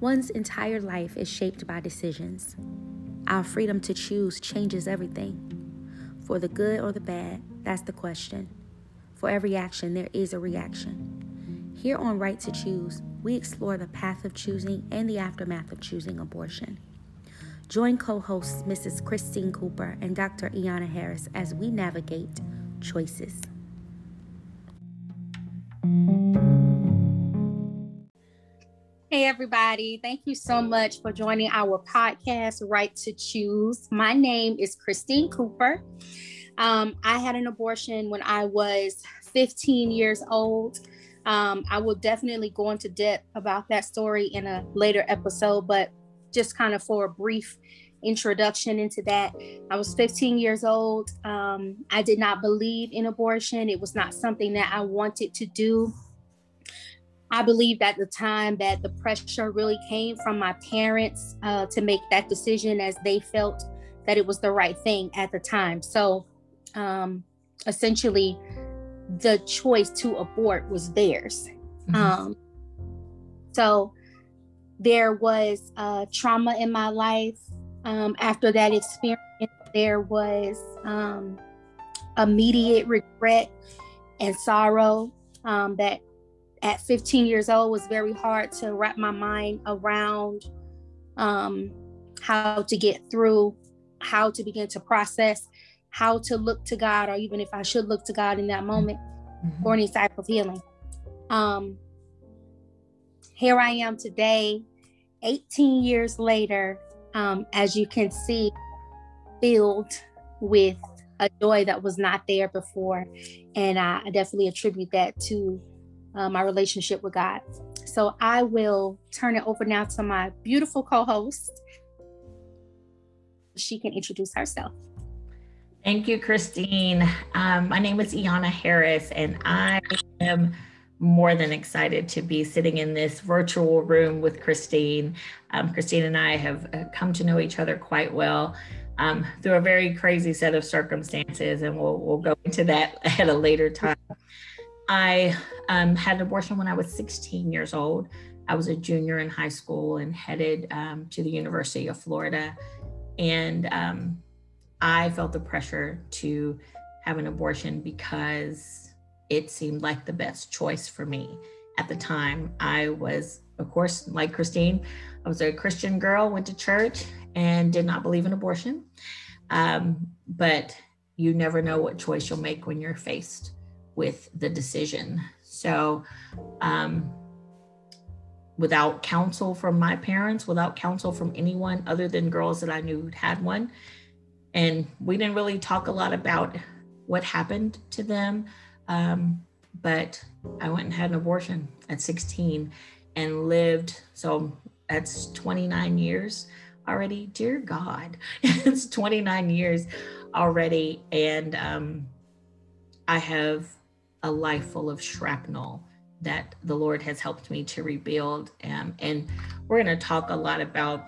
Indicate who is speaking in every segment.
Speaker 1: One's entire life is shaped by decisions. Our freedom to choose changes everything. For the good or the bad, that's the question. For every action, there is a reaction. Here on Right to Choose, we explore the path of choosing and the aftermath of choosing abortion. Join co hosts Mrs. Christine Cooper and Dr. Iana Harris as we navigate choices. Hey, everybody. Thank you so much for joining our podcast, Right to Choose. My name is Christine Cooper. Um, I had an abortion when I was 15 years old. Um, I will definitely go into depth about that story in a later episode, but just kind of for a brief introduction into that. I was 15 years old. Um, I did not believe in abortion, it was not something that I wanted to do. I believe at the time that the pressure really came from my parents uh, to make that decision as they felt that it was the right thing at the time. So um, essentially, the choice to abort was theirs. Mm-hmm. Um, so there was uh, trauma in my life. Um, after that experience, there was um, immediate regret and sorrow um, that at 15 years old was very hard to wrap my mind around um, how to get through, how to begin to process, how to look to God, or even if I should look to God in that moment mm-hmm. for any type of healing. Um, here I am today, 18 years later, um, as you can see, filled with a joy that was not there before. And I, I definitely attribute that to uh, my relationship with God. So I will turn it over now to my beautiful co host. She can introduce herself.
Speaker 2: Thank you, Christine. Um, my name is Iana Harris, and I am more than excited to be sitting in this virtual room with Christine. Um, Christine and I have uh, come to know each other quite well um, through a very crazy set of circumstances, and we'll, we'll go into that at a later time. I um, had an abortion when I was 16 years old. I was a junior in high school and headed um, to the University of Florida. And um, I felt the pressure to have an abortion because it seemed like the best choice for me. At the time, I was, of course, like Christine, I was a Christian girl, went to church, and did not believe in abortion. Um, but you never know what choice you'll make when you're faced with the decision. So, um, without counsel from my parents, without counsel from anyone other than girls that I knew had one, and we didn't really talk a lot about what happened to them. Um, but I went and had an abortion at 16 and lived. So that's 29 years already. Dear God, it's 29 years already. And um, I have a life full of shrapnel that the Lord has helped me to rebuild. Um, and we're going to talk a lot about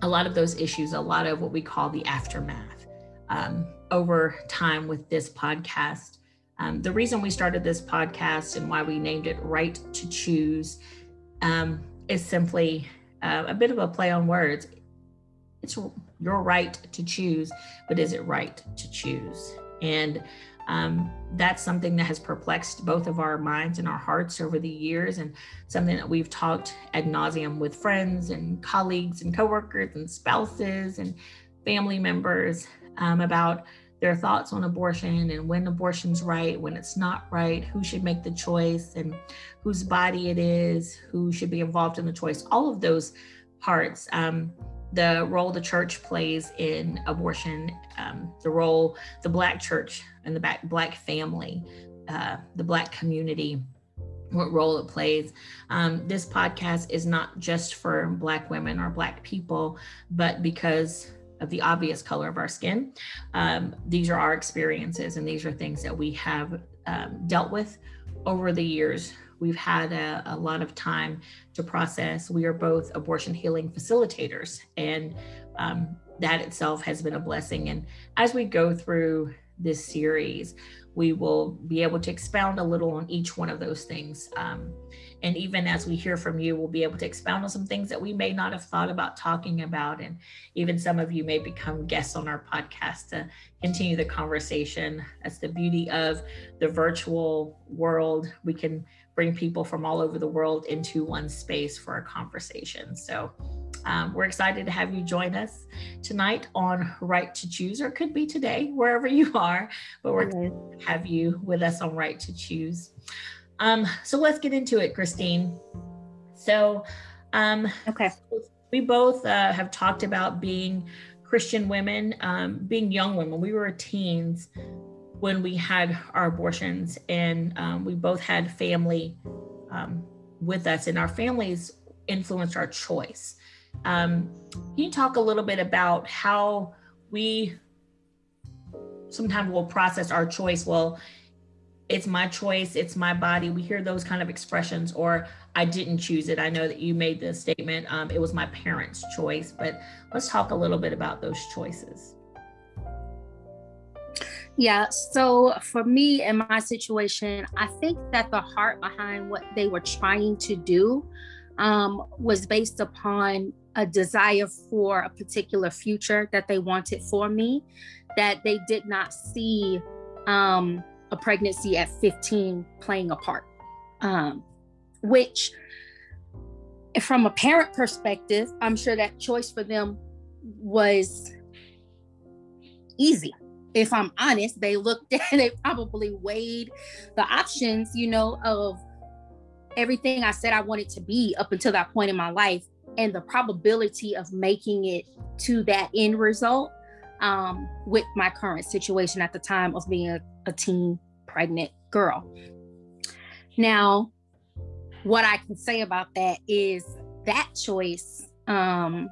Speaker 2: a lot of those issues, a lot of what we call the aftermath um, over time with this podcast. Um, the reason we started this podcast and why we named it Right to Choose um, is simply uh, a bit of a play on words. It's your right to choose, but is it right to choose? And um, that's something that has perplexed both of our minds and our hearts over the years, and something that we've talked ad nauseum with friends and colleagues and coworkers and spouses and family members um, about their thoughts on abortion and when abortion's right, when it's not right, who should make the choice, and whose body it is, who should be involved in the choice. All of those parts. Um, the role the church plays in abortion, um, the role the Black church and the Black, black family, uh, the Black community, what role it plays. Um, this podcast is not just for Black women or Black people, but because of the obvious color of our skin, um, these are our experiences and these are things that we have um, dealt with over the years We've had a, a, lot of time to process. We are both abortion healing facilitators, and um, that itself has been a blessing. And as we go through this series, we will be able to expound a little on each one of those things. Um, and even as we hear from you, we'll be able to expound on some things that we may not have thought about talking about. And even some of you may become guests on our podcast to continue the conversation. That's the beauty of the virtual world. We can bring people from all over the world into one space for a conversation. So um, we're excited to have you join us tonight on Right to Choose, or it could be today, wherever you are, but we're going to have you with us on Right to Choose. Um, so let's get into it, Christine. So, um,
Speaker 1: okay,
Speaker 2: we both uh, have talked about being Christian women, um, being young women. We were teens when we had our abortions, and um, we both had family um, with us, and our families influenced our choice. Um, can you talk a little bit about how we sometimes will process our choice? Well, it's my choice, it's my body. We hear those kind of expressions, or I didn't choose it. I know that you made the statement, um, it was my parents' choice, but let's talk a little bit about those choices.
Speaker 1: Yeah, so for me in my situation, I think that the heart behind what they were trying to do um, was based upon a desire for a particular future that they wanted for me, that they did not see um, a pregnancy at 15 playing a part, um, which, from a parent perspective, I'm sure that choice for them was easy. If I'm honest, they looked at they probably weighed the options, you know, of everything I said I wanted to be up until that point in my life and the probability of making it to that end result um, with my current situation at the time of being a, a teen pregnant girl. Now, what I can say about that is that choice, um,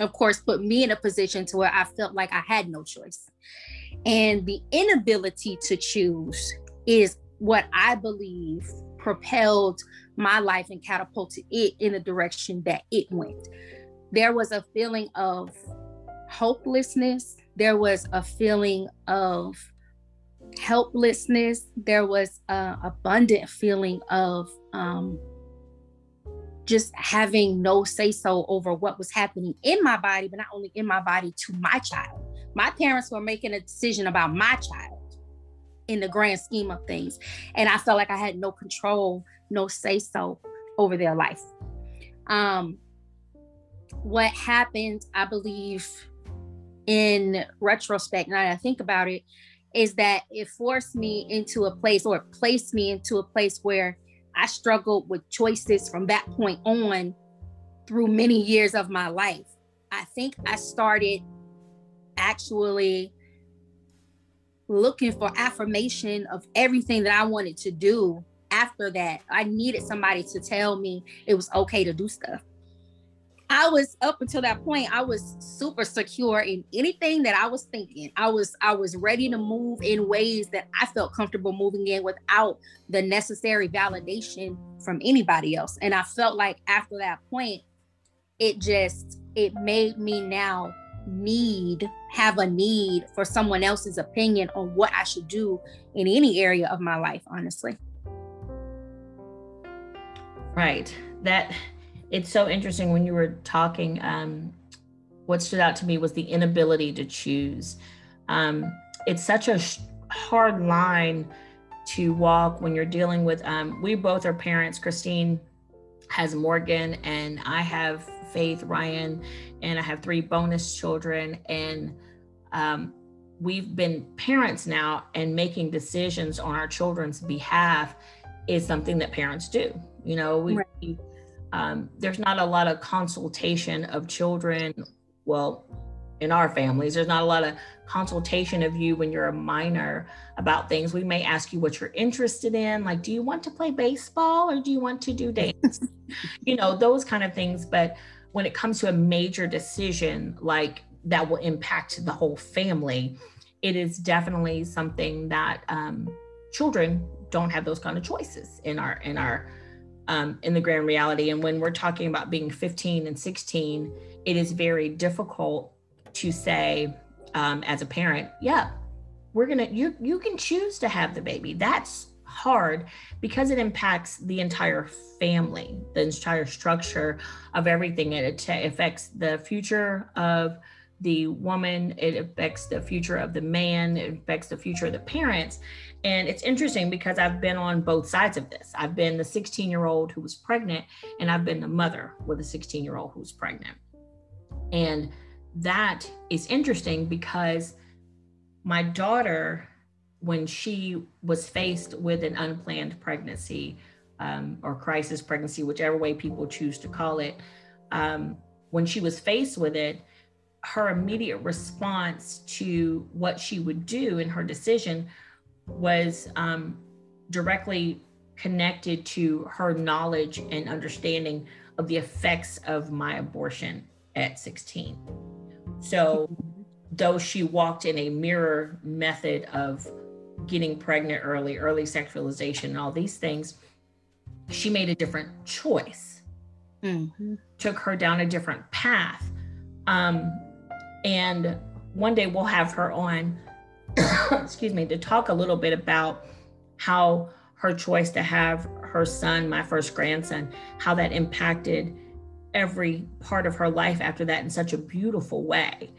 Speaker 1: of course, put me in a position to where I felt like I had no choice. And the inability to choose is what I believe propelled my life and catapulted it in the direction that it went. There was a feeling of hopelessness, there was a feeling of helplessness, there was an abundant feeling of um, just having no say so over what was happening in my body, but not only in my body to my child. My parents were making a decision about my child in the grand scheme of things. And I felt like I had no control, no say so over their life. Um, what happened, I believe, in retrospect, now that I think about it, is that it forced me into a place or placed me into a place where I struggled with choices from that point on through many years of my life. I think I started actually looking for affirmation of everything that I wanted to do after that. I needed somebody to tell me it was okay to do stuff. I was up until that point, I was super secure in anything that I was thinking. I was I was ready to move in ways that I felt comfortable moving in without the necessary validation from anybody else. And I felt like after that point, it just it made me now need have a need for someone else's opinion on what I should do in any area of my life, honestly.
Speaker 2: Right. That it's so interesting when you were talking. Um, what stood out to me was the inability to choose. Um, it's such a sh- hard line to walk when you're dealing with. Um, we both are parents. Christine has Morgan, and I have Faith, Ryan, and I have three bonus children. And um, we've been parents now, and making decisions on our children's behalf is something that parents do. You know, we. Right. Um, there's not a lot of consultation of children. Well, in our families, there's not a lot of consultation of you when you're a minor about things. We may ask you what you're interested in, like, do you want to play baseball or do you want to do dance? you know, those kind of things. But when it comes to a major decision like that will impact the whole family, it is definitely something that um, children don't have those kind of choices in our in our um, in the grand reality. And when we're talking about being 15 and 16, it is very difficult to say um, as a parent, yeah, we're gonna you you can choose to have the baby that's hard because it impacts the entire family the entire structure of everything it affects the future of the woman it affects the future of the man it affects the future of the parents. And it's interesting because i've been on both sides of this. I've been the 16 year old who was pregnant and i've been the mother with a 16 year old who's pregnant. And that is interesting because my daughter, when she was faced with an unplanned pregnancy um, or crisis pregnancy, whichever way people choose to call it, um, when she was faced with it, her immediate response to what she would do in her decision was um, directly connected to her knowledge and understanding of the effects of my abortion at 16. So though she walked in a mirror method of getting pregnant early, early sexualization, and all these things, she made a different choice, mm-hmm. took her down a different path. Um, and one day we'll have her on, excuse me, to talk a little bit about how her choice to have her son, my first grandson, how that impacted every part of her life after that in such a beautiful way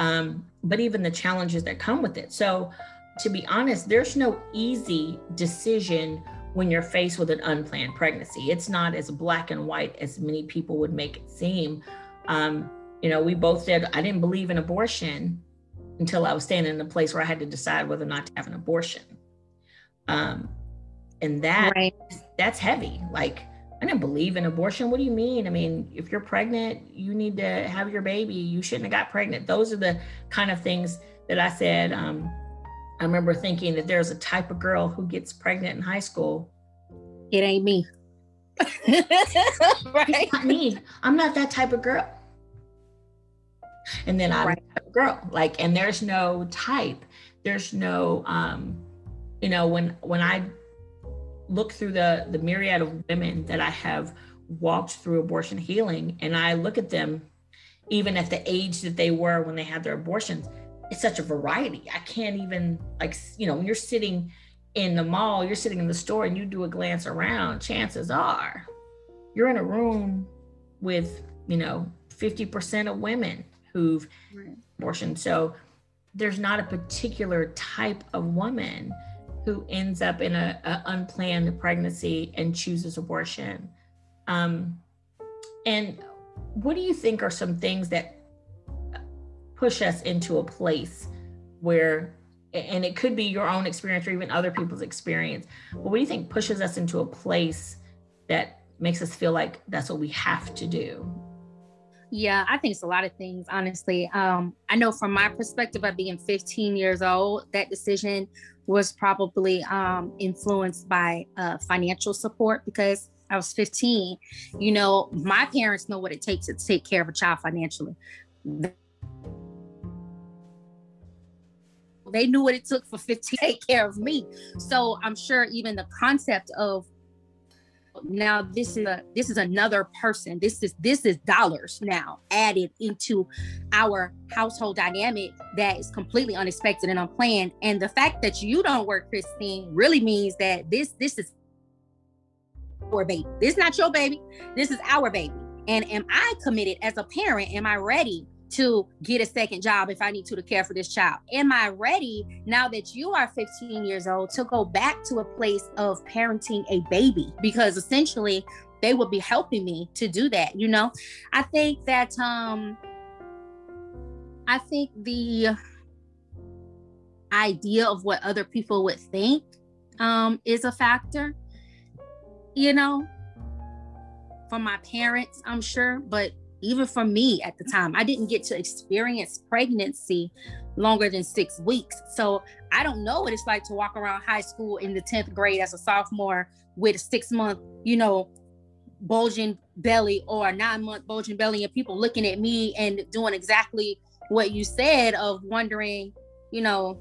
Speaker 2: um, but even the challenges that come with it. So, to be honest, there's no easy decision when you're faced with an unplanned pregnancy. It's not as black and white as many people would make it seem. Um, you know, we both said I didn't believe in abortion until I was standing in a place where I had to decide whether or not to have an abortion. Um, and that right. that's heavy. Like I didn't believe in abortion. What do you mean? I mean, if you're pregnant, you need to have your baby. You shouldn't have got pregnant. Those are the kind of things that I said. Um, I remember thinking that there's a type of girl who gets pregnant in high school.
Speaker 1: It ain't me.
Speaker 2: right? not me. I'm not that type of girl. And then I'm right. a girl. Like, and there's no type. There's no um, you know, when when I look through the the myriad of women that I have walked through abortion healing and I look at them even at the age that they were when they had their abortions it's such a variety I can't even like you know when you're sitting in the mall you're sitting in the store and you do a glance around chances are you're in a room with you know 50% of women who've right. abortion so there's not a particular type of woman who ends up in a, a unplanned pregnancy and chooses abortion. Um, and what do you think are some things that push us into a place where and it could be your own experience or even other people's experience but what do you think pushes us into a place that makes us feel like that's what we have to do
Speaker 1: yeah i think it's a lot of things honestly um, i know from my perspective of being 15 years old that decision was probably um, influenced by uh, financial support because I was 15. You know, my parents know what it takes to take care of a child financially. They knew what it took for 15 to take care of me. So I'm sure even the concept of now this is a this is another person. This is this is dollars now added into our household dynamic that is completely unexpected and unplanned. And the fact that you don't work christine really means that this this is our baby. This is not your baby. This is our baby. And am i committed as a parent? Am i ready to get a second job if I need to to care for this child? Am I ready now that you are 15 years old to go back to a place of parenting a baby? Because essentially they would be helping me to do that, you know? I think that um I think the idea of what other people would think um is a factor. You know, for my parents, I'm sure, but even for me at the time i didn't get to experience pregnancy longer than six weeks. So i don't know what it's like to walk around high school in the 10th grade as a sophomore with a six month you know bulging belly or a nine month bulging belly and people looking at me and doing exactly what you said of wondering you know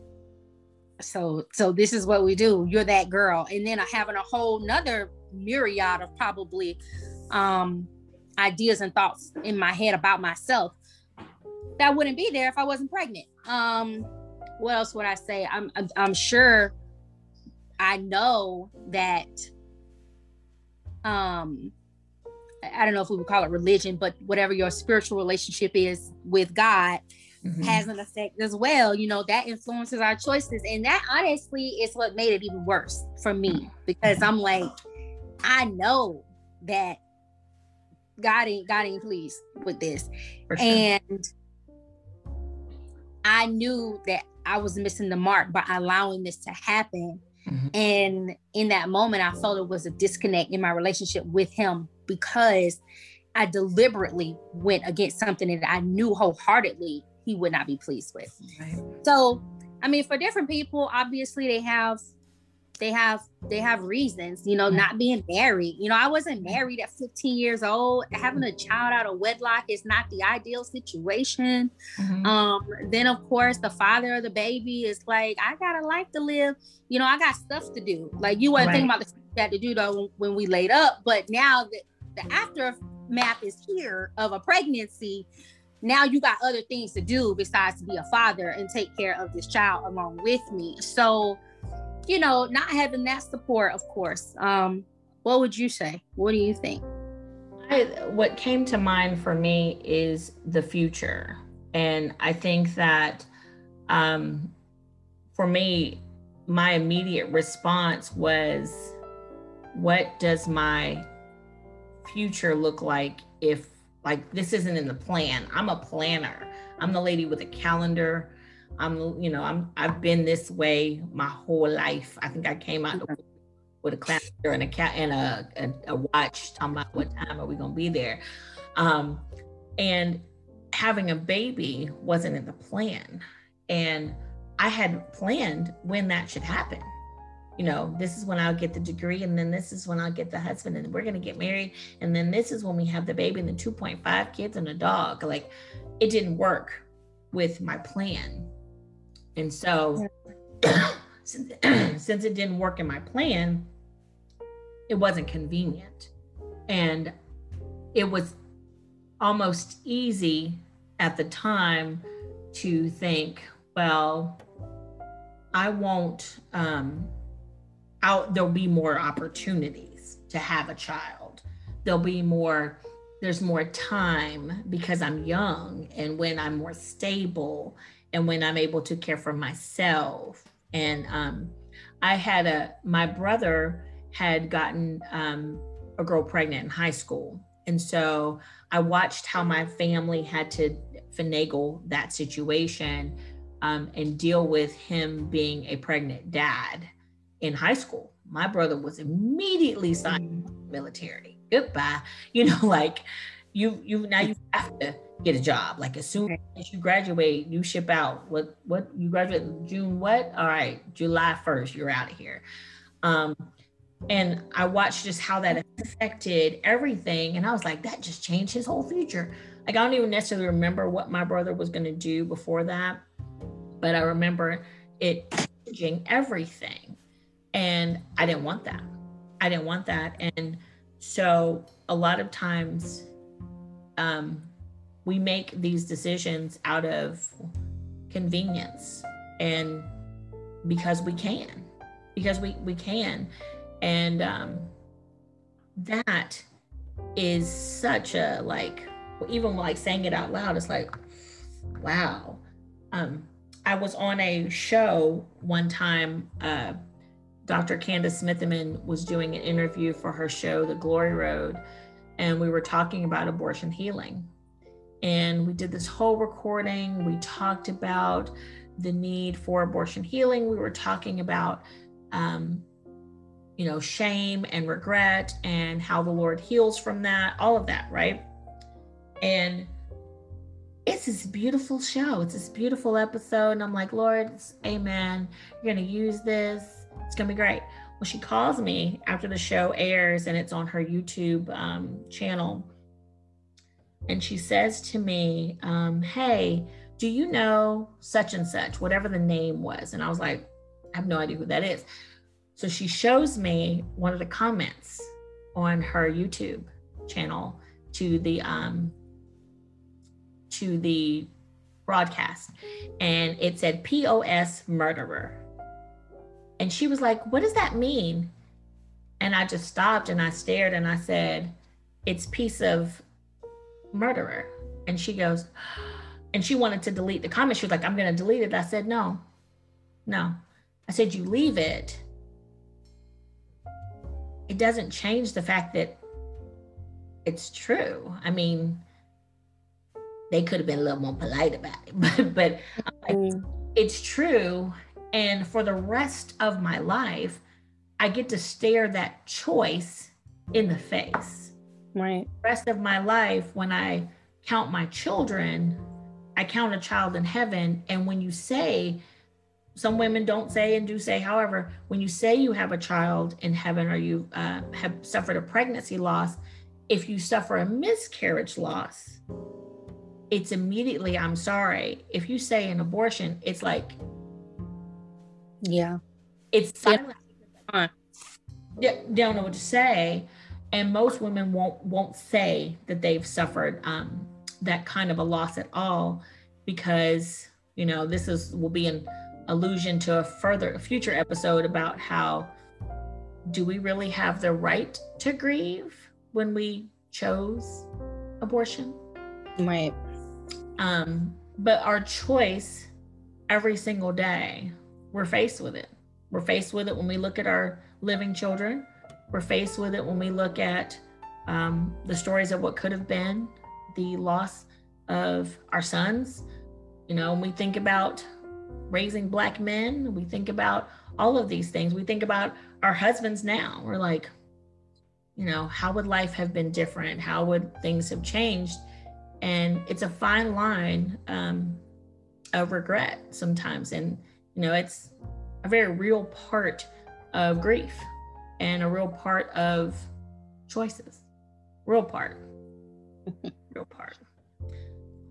Speaker 1: so so this is what we do. You're that girl. And then having a whole nother myriad of probably um ideas and thoughts in my head about myself that wouldn't be there if I wasn't pregnant. Um, what else would I say? I'm, I'm, I'm sure I know that um I don't know if we would call it religion, but whatever your spiritual relationship is with God mm-hmm. has an effect as well. You know, that influences our choices. And that honestly is what made it even worse for me because I'm like, I know that God ain't God ain't pleased with this. Sure. And I knew that I was missing the mark by allowing this to happen. Mm-hmm. And in that moment, I felt it was a disconnect in my relationship with him because I deliberately went against something that I knew wholeheartedly he would not be pleased with. Right. So, I mean, for different people, obviously they have they have they have reasons you know not being married. You know i wasn't married at 15 years old. Having a child out of wedlock is not the ideal situation. Mm-hmm. um then of course the father of the baby is like i got a life to live. You know i got stuff to do. Like you weren't right. thinking about the stuff you had to do though when we laid up but now the, the aftermath is here of a pregnancy. Now you got other things to do besides to be a father and take care of this child along with me. So you know, not having that support, of course. Um, what would you say? What do you think?
Speaker 2: I, what came to mind for me is the future. And I think that um, for me, my immediate response was, what does my future look like if like this isn't in the plan? I'm a planner. I'm the lady with a calendar. I'm, you know, I'm I've been this way my whole life. I think I came out with a calendar and a cat and a, a, a, watch talking about what time are we gonna be there. Um, and having a baby wasn't in the plan. And I had planned when that should happen. You know, this is when I'll get the degree, and then this is when I'll get the husband, and we're gonna get married, and then this is when we have the baby and the 2.5 kids and a dog. Like it didn't work with my plan. And so, since, since it didn't work in my plan, it wasn't convenient. And it was almost easy at the time to think, well, I won't, um, out, there'll be more opportunities to have a child. There'll be more, there's more time because I'm young and when I'm more stable and when I'm able to care for myself. And um, I had a, my brother had gotten um, a girl pregnant in high school. And so I watched how my family had to finagle that situation um, and deal with him being a pregnant dad in high school. My brother was immediately signed mm. military. Goodbye. You know, like you you now you have to get a job. Like as soon as you graduate, you ship out. What what you graduate June what? All right, July 1st, you're out of here. Um, and I watched just how that affected everything. And I was like, that just changed his whole future. Like I don't even necessarily remember what my brother was gonna do before that, but I remember it changing everything. And I didn't want that. I didn't want that. And so a lot of times um, we make these decisions out of convenience and because we can because we we can. And um that is such a like even like saying it out loud it's like wow. Um i was on a show one time uh dr candace smitherman was doing an interview for her show the glory road and we were talking about abortion healing and we did this whole recording. We talked about the need for abortion healing. We were talking about, um, you know, shame and regret and how the Lord heals from that, all of that, right? And it's this beautiful show. It's this beautiful episode. And I'm like, Lord, amen. You're going to use this. It's going to be great. Well, she calls me after the show airs and it's on her YouTube um, channel and she says to me, um, Hey, do you know such and such, whatever the name was? And I was like, I have no idea who that is. So she shows me one of the comments on her YouTube channel to the um to the broadcast and it said POS murderer. And she was like, What does that mean? And I just stopped and I stared and I said, It's piece of murderer. And she goes, and she wanted to delete the comment. She was like, I'm going to delete it. I said, No, no. I said, You leave it. It doesn't change the fact that it's true. I mean, they could have been a little more polite about it, but, but like, mm. it's true. And for the rest of my life, I get to stare that choice in the face.
Speaker 1: Right.
Speaker 2: Rest of my life, when I count my children, I count a child in heaven. And when you say, some women don't say and do say, however, when you say you have a child in heaven or you uh, have suffered a pregnancy loss, if you suffer a miscarriage loss, it's immediately, I'm sorry. If you say an abortion, it's like,
Speaker 1: yeah,
Speaker 2: it's silent. Yeah. They don't know what to say. And most women won't won't say that they've suffered um, that kind of a loss at all because you know this is will be an allusion to a further a future episode about how do we really have the right to grieve when we chose abortion?
Speaker 1: Right.
Speaker 2: Um but our choice every single day we're faced with it. We're faced with it when we look at our living children we're faced with it when we look at um, the stories of what could have been the loss of our sons. You know when we think about raising black men we think about all of these things. We think about our husbands now. We're like you know how would life have been different? How would things have changed? And it's a fine line um, of regret sometimes. And you know it's a very real part of grief and a real part of choices real part real part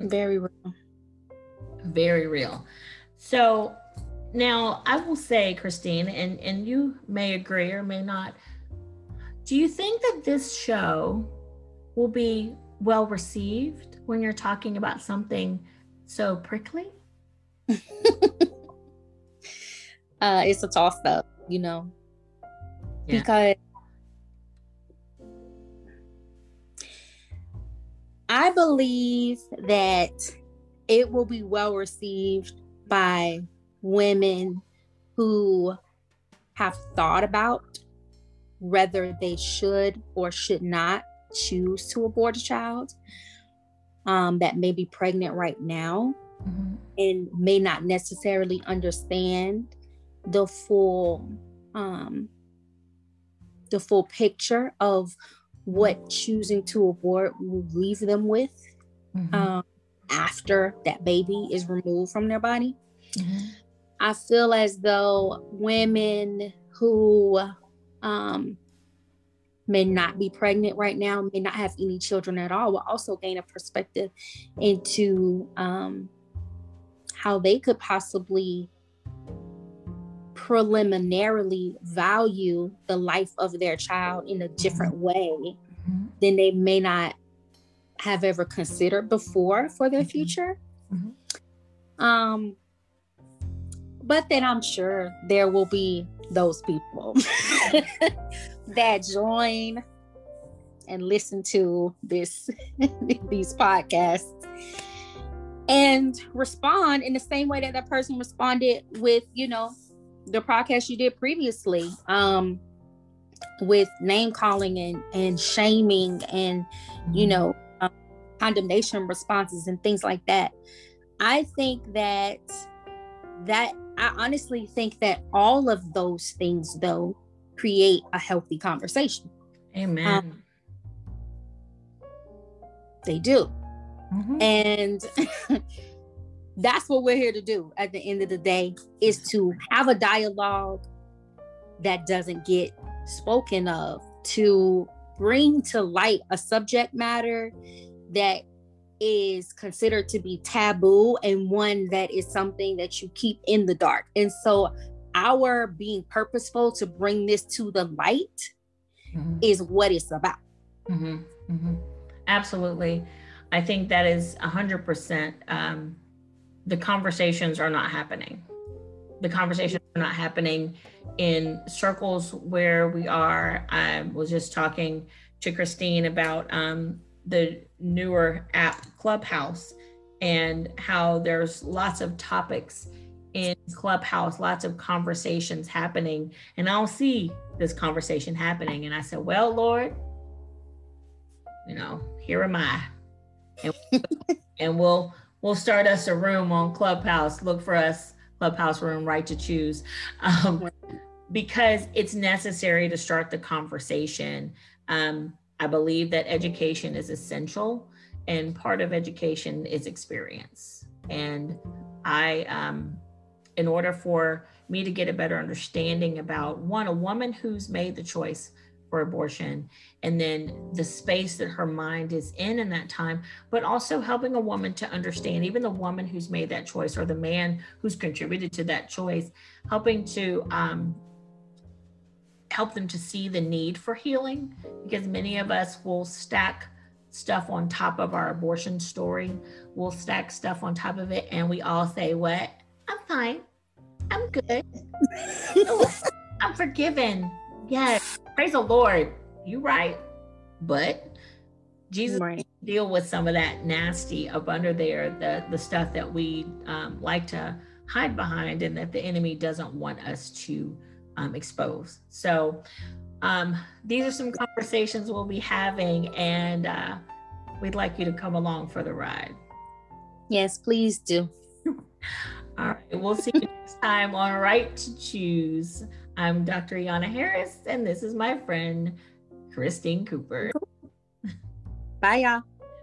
Speaker 1: very real
Speaker 2: very real. So now I will say, Christine, and, and you may agree or may not. Do you think that this show will be well received when you're talking about something so prickly?
Speaker 1: uh, it's a toss up, you know, yeah. because I believe that it will be well received by women who have thought about whether they should or should not choose to abort a child um, that may be pregnant right now mm-hmm. and may not necessarily understand the full um, the full picture of what choosing to abort will leave them with mm-hmm. um, after that baby is removed from their body. Mm-hmm. I feel as though women who um, may not be pregnant right now, may not have any children at all, will also gain a perspective into um, how they could possibly preliminarily value the life of their child in a different way mm-hmm. than they may not have ever considered before for their mm-hmm. future. Mm-hmm. Um, but then I'm sure there will be those people that join and listen to this these podcasts and respond in the same way that that person responded with you know the podcast you did previously um with name calling and and shaming and you mm-hmm. know condemnation responses and things like that. I think that that I honestly think that all of those things though create a healthy conversation.
Speaker 2: Amen. Um,
Speaker 1: they do. Mm-hmm. And that's what we're here to do at the end of the day is to have a dialogue that doesn't get spoken of to bring to light a subject matter that is considered to be taboo and one that is something that you keep in the dark. And so, our being purposeful to bring this to the light mm-hmm. is what it's about.
Speaker 2: Mm-hmm. Mm-hmm. Absolutely. I think that is 100% um, the conversations are not happening. The conversations are not happening in circles where we are. I was just talking to Christine about um, the newer app Clubhouse and how there's lots of topics in Clubhouse, lots of conversations happening. And I'll see this conversation happening. And I said, Well, Lord, you know, here am I. And, and we'll we'll start us a room on Clubhouse. Look for us, Clubhouse room, right to choose. Um, because it's necessary to start the conversation. Um, I believe that education is essential, and part of education is experience. And I, um, in order for me to get a better understanding about one, a woman who's made the choice for abortion, and then the space that her mind is in in that time, but also helping a woman to understand, even the woman who's made that choice or the man who's contributed to that choice, helping to um, help them to see the need for healing because many of us will stack stuff on top of our abortion story. We'll stack stuff on top of it and we all say, What? I'm fine. I'm good. I'm forgiven. Yes. Praise the Lord. You right. But Jesus right. deal with some of that nasty up under there, the the stuff that we um, like to hide behind and that the enemy doesn't want us to um, expose. So um, these are some conversations we'll be having, and uh, we'd like you to come along for the ride.
Speaker 1: Yes, please do.
Speaker 2: All right, we'll see you next time on Right to Choose. I'm Dr. Yana Harris, and this is my friend Christine Cooper.
Speaker 1: Bye, y'all.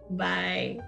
Speaker 2: Bye.